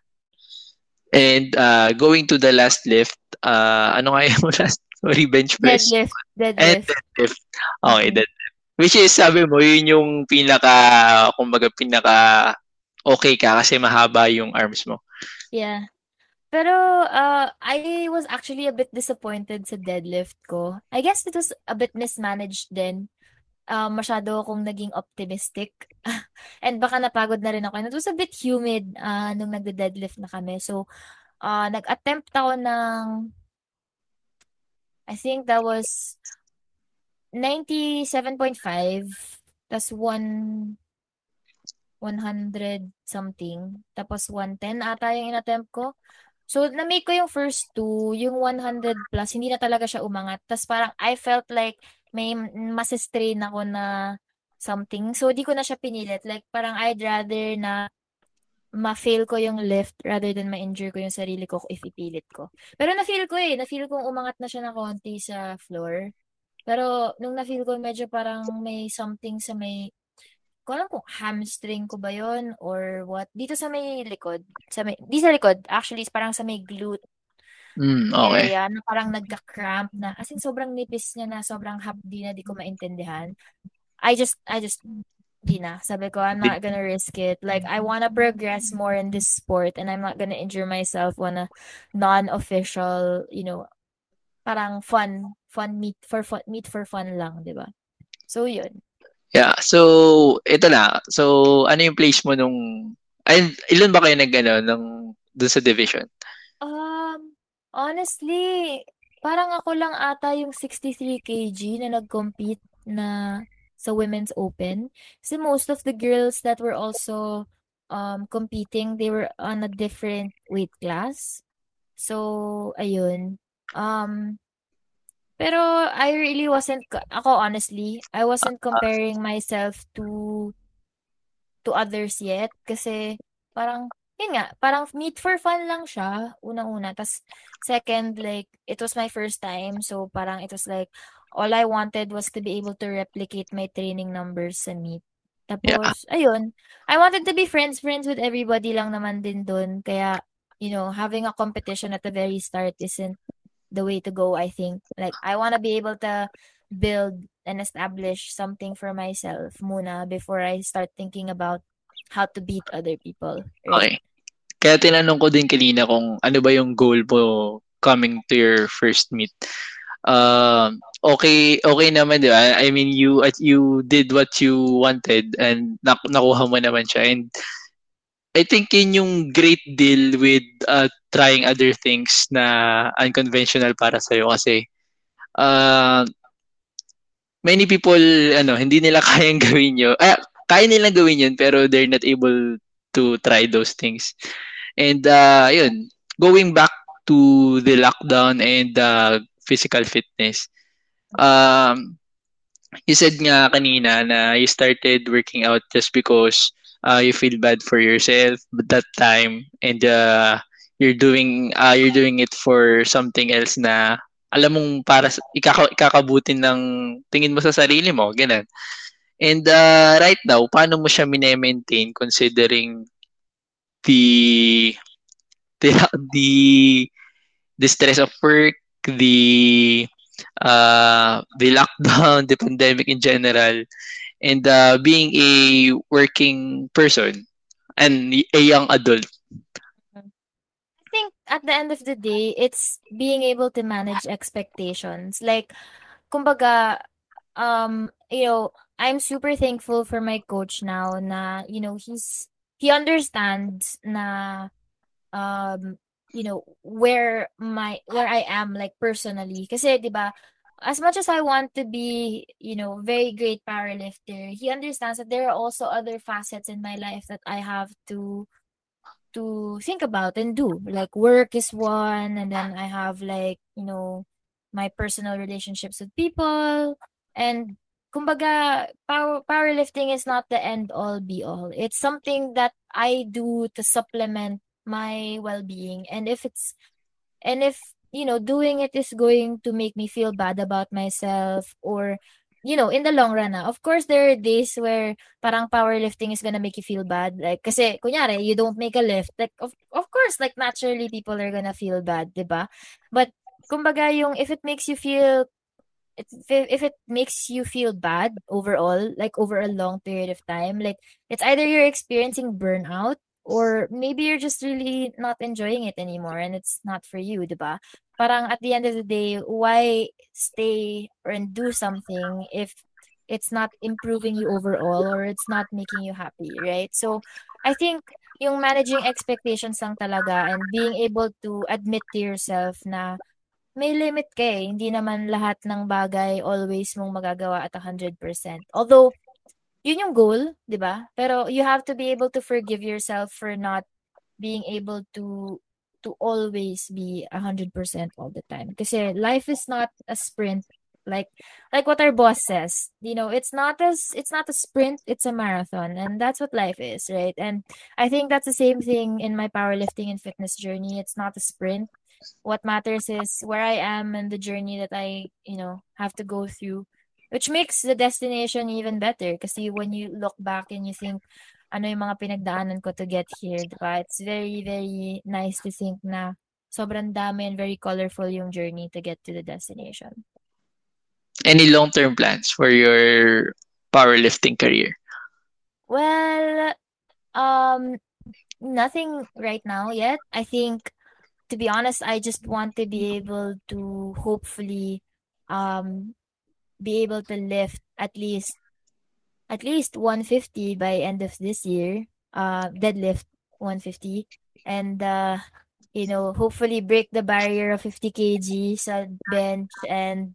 And uh, going to the last lift, uh, ano nga yung last? Sorry, bench press. Deadlift. Deadlift. And deadlift. Okay, mm-hmm. deadlift. Which is, sabi mo, yun yung pinaka, kumbaga, pinaka okay ka kasi mahaba yung arms mo. Yeah. Pero uh, I was actually a bit disappointed sa deadlift ko. I guess it was a bit mismanaged din uh, masyado akong naging optimistic. And baka napagod na rin ako. And it was a bit humid uh, nung nagde-deadlift na kami. So, uh, nag-attempt ako ng I think that was 97.5 tas 1 100 something tapos 110 ata yung in-attempt ko. So, na-make ko yung first two, yung 100 plus, hindi na talaga siya umangat. Tapos parang I felt like may masistrain ako na something. So, di ko na siya pinilit. Like, parang I'd rather na ma-fail ko yung lift rather than ma-injure ko yung sarili ko if ipilit ko. Pero na-feel ko eh. Na-feel kong umangat na siya na konti sa floor. Pero nung na-feel ko, medyo parang may something sa may ko alam kung hamstring ko ba yon or what. Dito sa may likod. Sa may, di sa likod. Actually, parang sa may glute Mm, okay. area na parang nagka-cramp na. As in, sobrang nipis niya na, sobrang hapdi na, di ko maintindihan. I just, I just, di na. Sabi ko, I'm not gonna risk it. Like, I wanna progress more in this sport and I'm not gonna injure myself on a non-official, you know, parang fun, fun meet for fun, meet for fun lang, di ba? So, yun. Yeah. So, ito na. So, ano yung place mo nung, ay, ilan ba kayo nag, ano, nung, dun sa division? Um, Honestly, parang ako lang ata yung 63 kg na nag-compete na sa Women's Open. Kasi most of the girls that were also um, competing, they were on a different weight class. So, ayun. Um, pero I really wasn't, ako honestly, I wasn't comparing myself to to others yet. Kasi parang yun nga, parang meet for fun lang siya, unang-una. Tapos, second, like, it was my first time. So, parang it was like, all I wanted was to be able to replicate my training numbers sa meet. Tapos, yeah. ayun, I wanted to be friends, friends with everybody lang naman din doon. Kaya, you know, having a competition at the very start isn't the way to go, I think. Like, I want to be able to build and establish something for myself muna before I start thinking about how to beat other people. Right? Okay. Kaya tinanong ko din kanina kung ano ba yung goal mo coming to your first meet. Uh, okay okay naman 'di ba? I mean you you did what you wanted and nak- nakuha mo naman siya and I think yun yung great deal with uh, trying other things na unconventional para sa'yo kasi uh, many people ano hindi nila kayang gawin yun. Ah, kaya nilang gawin yun pero they're not able to try those things. And uh, yun, going back to the lockdown and uh, physical fitness. Um, you said nga kanina na you started working out just because uh, you feel bad for yourself but that time and uh, you're doing uh, you're doing it for something else na alam mong para ikaka, ikakabutin ng tingin mo sa sarili mo, ganun. And uh, right now, paano mo siya mine-maintain considering the the the the stress of work, the uh, the lockdown, the pandemic in general, and uh, being a working person and a young adult? I think at the end of the day, it's being able to manage expectations. Like, kumbaga, um, you know, I'm super thankful for my coach now na, you know, he's, he understands na, um, you know, where my, where I am, like, personally. Kasi, di ba, as much as I want to be, you know, very great powerlifter, he understands that there are also other facets in my life that I have to to think about and do. Like work is one, and then I have like, you know, my personal relationships with people. And kumbaga, power, powerlifting is not the end all be all. It's something that I do to supplement my well-being. And if it's and if you know doing it is going to make me feel bad about myself or you know, in the long run of course, there are days where parang powerlifting is gonna make you feel bad. Like, kasi, kunyari, you don't make a lift. Like, of, of course, like, naturally, people are gonna feel bad, di ba? But, kumbaga, yung, if it makes you feel, if, if it makes you feel bad overall, like, over a long period of time, like, it's either you're experiencing burnout or maybe you're just really not enjoying it anymore and it's not for you, di ba? Parang at the end of the day, why stay or do something if it's not improving you overall or it's not making you happy, right? So, I think yung managing expectations lang talaga and being able to admit to yourself na may limit ka eh. Hindi naman lahat ng bagay always mong magagawa at 100%. Although, yun yung goal, 'di ba? Pero you have to be able to forgive yourself for not being able to to always be 100% all the time. Kasi life is not a sprint like like what our boss says. You know, it's not as it's not a sprint, it's a marathon and that's what life is, right? And I think that's the same thing in my powerlifting and fitness journey. It's not a sprint. What matters is where I am and the journey that I, you know, have to go through Which makes the destination even better kasi when you look back and you think, ano yung mga pinagdaanan ko to get here, diba? It's very, very nice to think na sobrang dami and very colorful yung journey to get to the destination. Any long-term plans for your powerlifting career? Well, um, nothing right now yet. I think, to be honest, I just want to be able to hopefully um be able to lift at least at least 150 by end of this year uh deadlift 150 and uh you know hopefully break the barrier of 50 kg sa bench and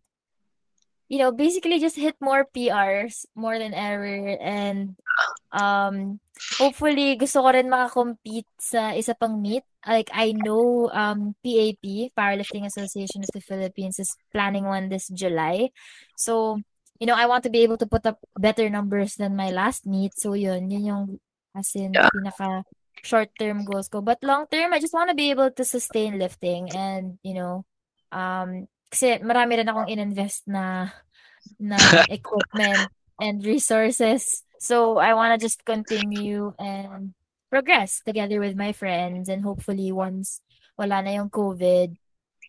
you know basically just hit more PRs more than ever and um hopefully gusto ko rin makakompete sa isa pang meet like I know um PAP Powerlifting Association of the Philippines is planning one this July. So, you know, I want to be able to put up better numbers than my last meet. So, yun, yun yung as in yeah. pinaka short-term goals ko. But long-term, I just want to be able to sustain lifting and, you know, um kasi marami rin akong ininvest na na equipment and resources. So, I want to just continue and progress together with my friends and hopefully once wala na yung COVID,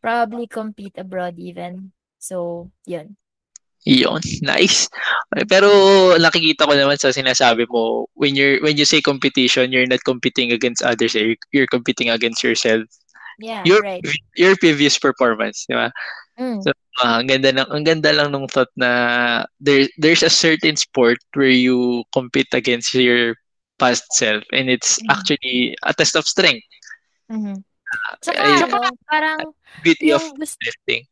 probably compete abroad even. So, yun. Yun, nice. Pero nakikita ko naman sa sinasabi mo, when you're when you say competition, you're not competing against others, eh. you're, you're competing against yourself. Yeah, your, right. Your previous performance, di ba? Mm. So, uh, ang ganda ng ang ganda lang ng thought na there there's a certain sport where you compete against your past self and it's mm-hmm. actually a test of strength. Mm-hmm. Saka, uh, ano, parang beauty of gusto, lifting.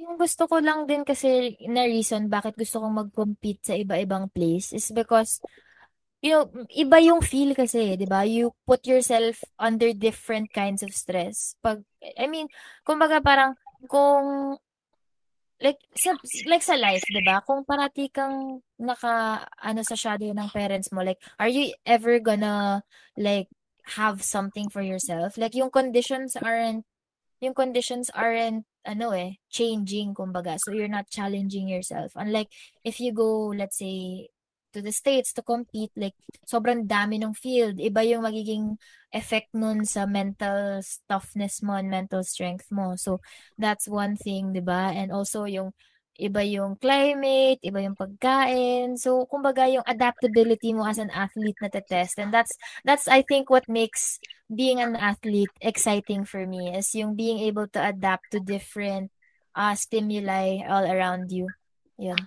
Yung gusto ko lang din kasi na reason bakit gusto kong mag-compete sa iba-ibang place is because you know, iba yung feel kasi, 'di ba? You put yourself under different kinds of stress. Pag I mean, kumbaga parang kung like sa like sa life, 'di ba? Kung parati kang naka ano sa shadow ng parents mo, like are you ever gonna like have something for yourself? Like yung conditions aren't yung conditions aren't ano eh changing kumbaga. So you're not challenging yourself. Unlike if you go let's say to the States to compete, like, sobrang dami ng field. Iba yung magiging effect nun sa mental toughness mo and mental strength mo. So, that's one thing, di ba? And also, yung iba yung climate, iba yung pagkain. So, kumbaga, yung adaptability mo as an athlete na test. And that's, that's, I think, what makes being an athlete exciting for me is yung being able to adapt to different uh, stimuli all around you. Yeah.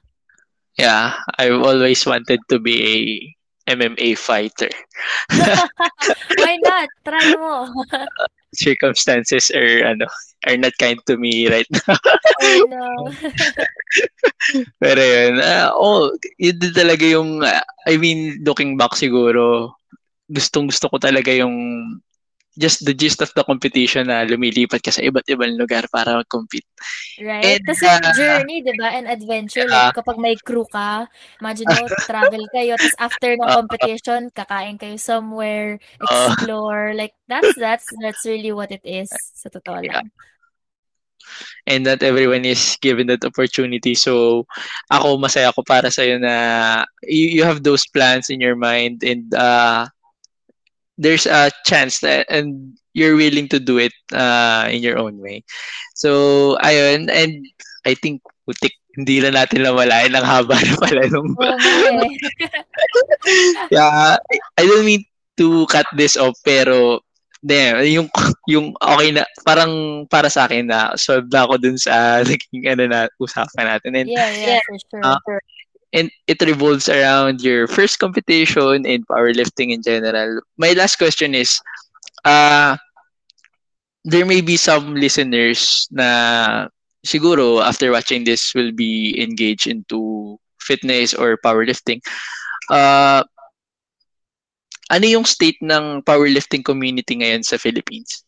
Yeah, I've always wanted to be a MMA fighter. Why not? Try mo. Circumstances or ano, are not kind to me right now. Oh no. Pero yun, uh, oh, yun din talaga yung, uh, I mean, looking back siguro, gustong gusto ko talaga yung just the gist of the competition na lumilipat ka sa iba't ibang lugar para mag-compete. Right? And, Kasi uh, journey, di ba? And adventure. Uh, like, kapag may crew ka, imagine mo, travel kayo, tapos after ng competition, kakain kayo somewhere, explore. Uh, like, that's, that's, that's really what it is, sa totoo lang. Yeah. And not everyone is given that opportunity. So, ako, masaya ko para sa'yo na you, you have those plans in your mind and uh, there's a chance that and you're willing to do it uh, in your own way. So, ayun. And I think putik, hindi na natin namalayan ang haba na pala nung... yeah, I don't mean to cut this off, pero damn, yung, yung okay na, parang para sa akin na solved na ako dun sa naging ano na usapan natin. And, yeah, yeah, for sure. Uh, and it revolves around your first competition in powerlifting in general. My last question is, uh, there may be some listeners na siguro after watching this will be engaged into fitness or powerlifting. Uh, ano yung state ng powerlifting community ngayon sa Philippines?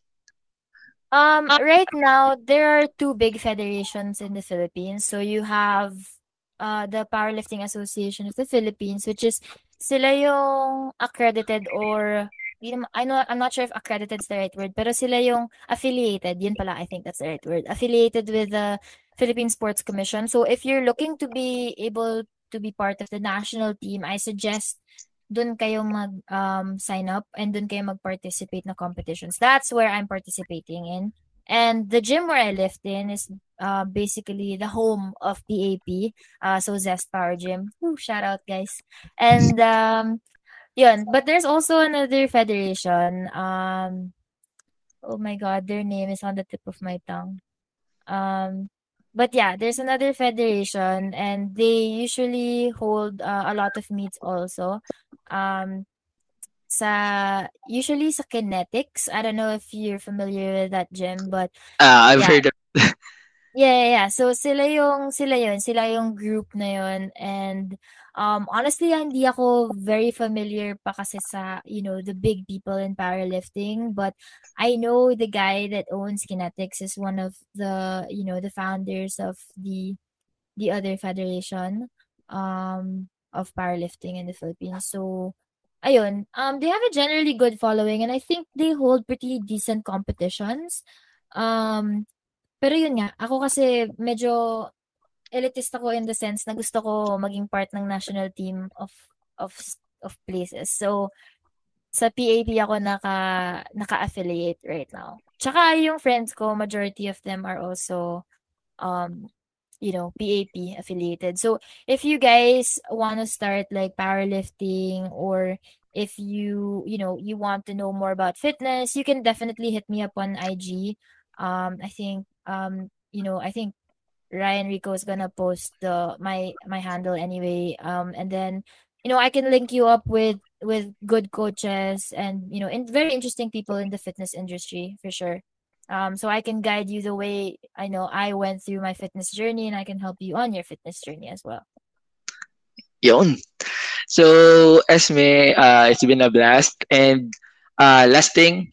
Um, right now, there are two big federations in the Philippines. So you have uh, the Powerlifting Association of the Philippines, which is sila yung accredited or I know I'm not sure if accredited is the right word, pero sila yung affiliated. Yun pala, I think that's the right word. Affiliated with the Philippine Sports Commission. So if you're looking to be able to be part of the national team, I suggest dun kayo mag um, sign up and dun kayo mag-participate na competitions. That's where I'm participating in. And the gym where I lift in is uh, basically the home of PAP. Uh, so Zest Power Gym. Ooh, shout out, guys. And um, yun. But there's also another federation. Um, oh my God, their name is on the tip of my tongue. Um, but yeah, there's another federation, and they usually hold uh, a lot of meets also. Um, sa usually sa kinetics. I don't know if you're familiar with that gym, but uh, I've yeah. heard of Yeah, yeah, yeah. So sila yung sila yun, sila yung group na yun and um honestly hindi ako very familiar pa kasi sa you know the big people in powerlifting but I know the guy that owns Kinetics is one of the you know the founders of the the other federation um of powerlifting in the Philippines. So ayun, um, they have a generally good following and I think they hold pretty decent competitions. Um, pero yun nga, ako kasi medyo elitist ako in the sense na gusto ko maging part ng national team of of of places. So sa PAP ako naka naka-affiliate right now. Tsaka yung friends ko, majority of them are also um you know, PAP affiliated. So if you guys want to start like powerlifting or if you, you know, you want to know more about fitness, you can definitely hit me up on IG. Um, I think, um, you know, I think Ryan Rico is gonna post the my my handle anyway. Um, and then, you know, I can link you up with with good coaches and you know, in very interesting people in the fitness industry for sure. Um, so I can guide you the way I know I went through my fitness journey and I can help you on your fitness journey as well. Yon. So, Esme, uh, it's been a blast. And uh, last thing,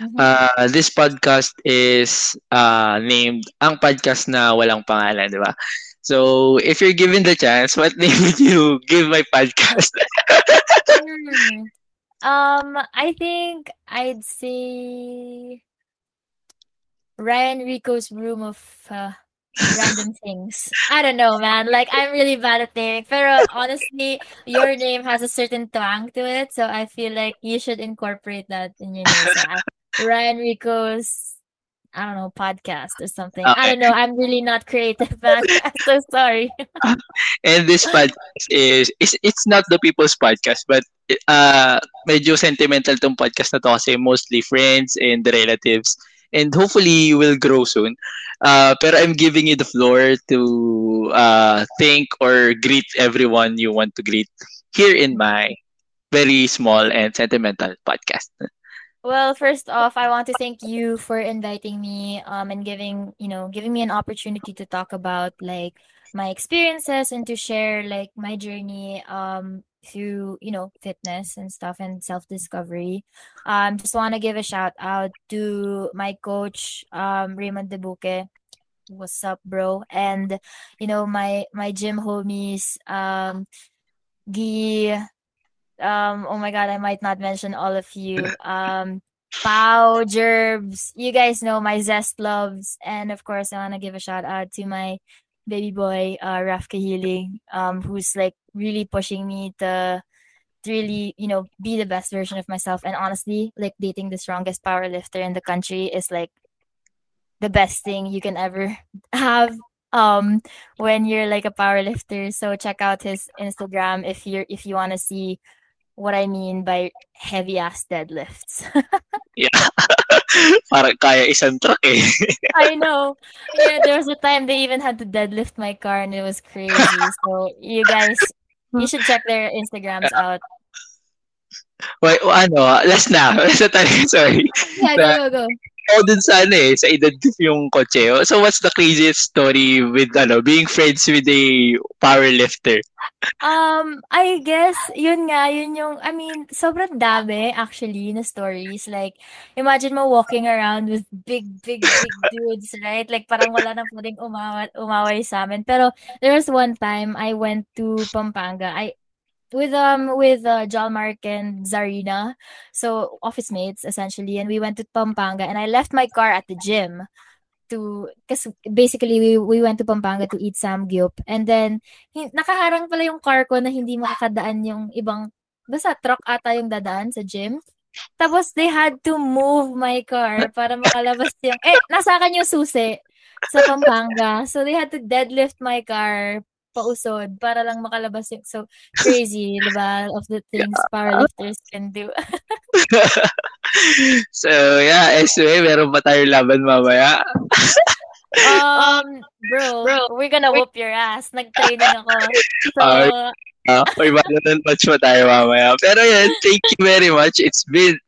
mm-hmm. uh, this podcast is uh, named Ang Podcast na Walang Pangalan, di ba? So, if you're given the chance, what name would you give my podcast? hmm. Um, I think I'd say Ryan Rico's room of uh, random things. I don't know, man. Like I'm really bad at naming. Pero honestly, your name has a certain twang to it, so I feel like you should incorporate that in your name. So, Ryan Rico's I don't know, podcast or something. Okay. I don't know. I'm really not creative, man. I'm so sorry. and this podcast is, is it's not the people's podcast, but uh medyo sentimental tong podcast na to kasi mostly friends and relatives and hopefully you will grow soon. Uh, pero I'm giving you the floor to uh, thank or greet everyone you want to greet here in my very small and sentimental podcast. Well, first off, I want to thank you for inviting me um and giving, you know, giving me an opportunity to talk about like my experiences and to share like my journey um through, you know, fitness and stuff and self-discovery. Um just want to give a shout out to my coach um Raymond Debuque. What's up, bro? And you know, my my gym homies um Guy um, oh my god, I might not mention all of you. Um, Pau, Gerbs, you guys know my Zest loves, and of course, I want to give a shout out to my baby boy, uh, Rafka Healing, um, who's like really pushing me to, to really, you know, be the best version of myself. And honestly, like dating the strongest power lifter in the country is like the best thing you can ever have um when you're like a power lifter so check out his instagram if you're if you want to see what I mean by heavy ass deadlifts. yeah. Parang kaya isang truck eh. I know. Yeah, there was a time they even had to deadlift my car and it was crazy. So you guys, you should check their Instagrams out. Wait, ano, last na. Last na tayo, sorry. Yeah, go, go, go ako dun sa ano eh, sa edad yung kotse. So what's the craziest story with ano, being friends with a power lifter? Um, I guess yun nga, yun yung I mean, sobrang dami actually na stories. Like imagine mo walking around with big big big dudes, right? Like parang wala nang pwedeng umawat umaway sa amin. Pero there was one time I went to Pampanga. I with um with uh, Jalmark and Zarina, so office mates essentially, and we went to Pampanga, and I left my car at the gym to because basically we, we went to Pampanga to eat samgyup and then nakaharang pala yung car ko na hindi makakadaan yung ibang basta truck ata yung dadaan sa gym. Tapos they had to move my car para makalabas yung eh nasa akin yung susi sa Pampanga. So they had to deadlift my car pausod para lang makalabas yung so crazy, di ba? Of the things powerlifters can do. so, yeah, anyway, meron pa tayo laban mamaya. um, bro, bro, we're gonna whoop your ass. Nag-training ako. So, uh, uh, may match pa tayo mamaya. Pero yan, thank you very much. It's been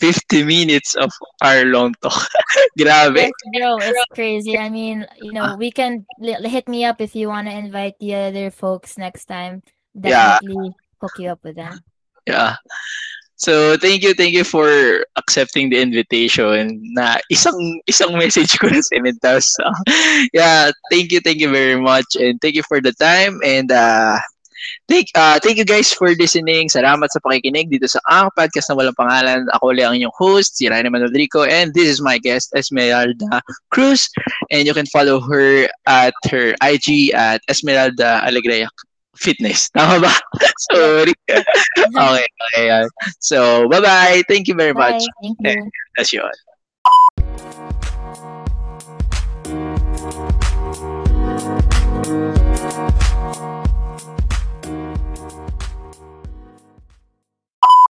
50 minutes of our long talk. Grabe. Yes, bro, it's crazy. I mean, you know, we can hit me up if you want to invite the other folks next time. Definitely yeah. hook you up with them. Yeah. So, thank you, thank you for accepting the invitation. Na isang isang message ko na sinend. Uh, yeah, thank you, thank you very much. And thank you for the time. And uh, Thank, uh, thank you guys for listening. Salamat sa pakikinig dito sa ang podcast na walang pangalan. Ako ulit ang inyong host, si Ryan Manodrico, and this is my guest, Esmeralda Cruz. And you can follow her at her IG at Esmeralda Alegrea Fitness. Tama ba? Sorry. okay, okay. So, bye-bye. Thank you very Bye. much. Thank you. That's yun.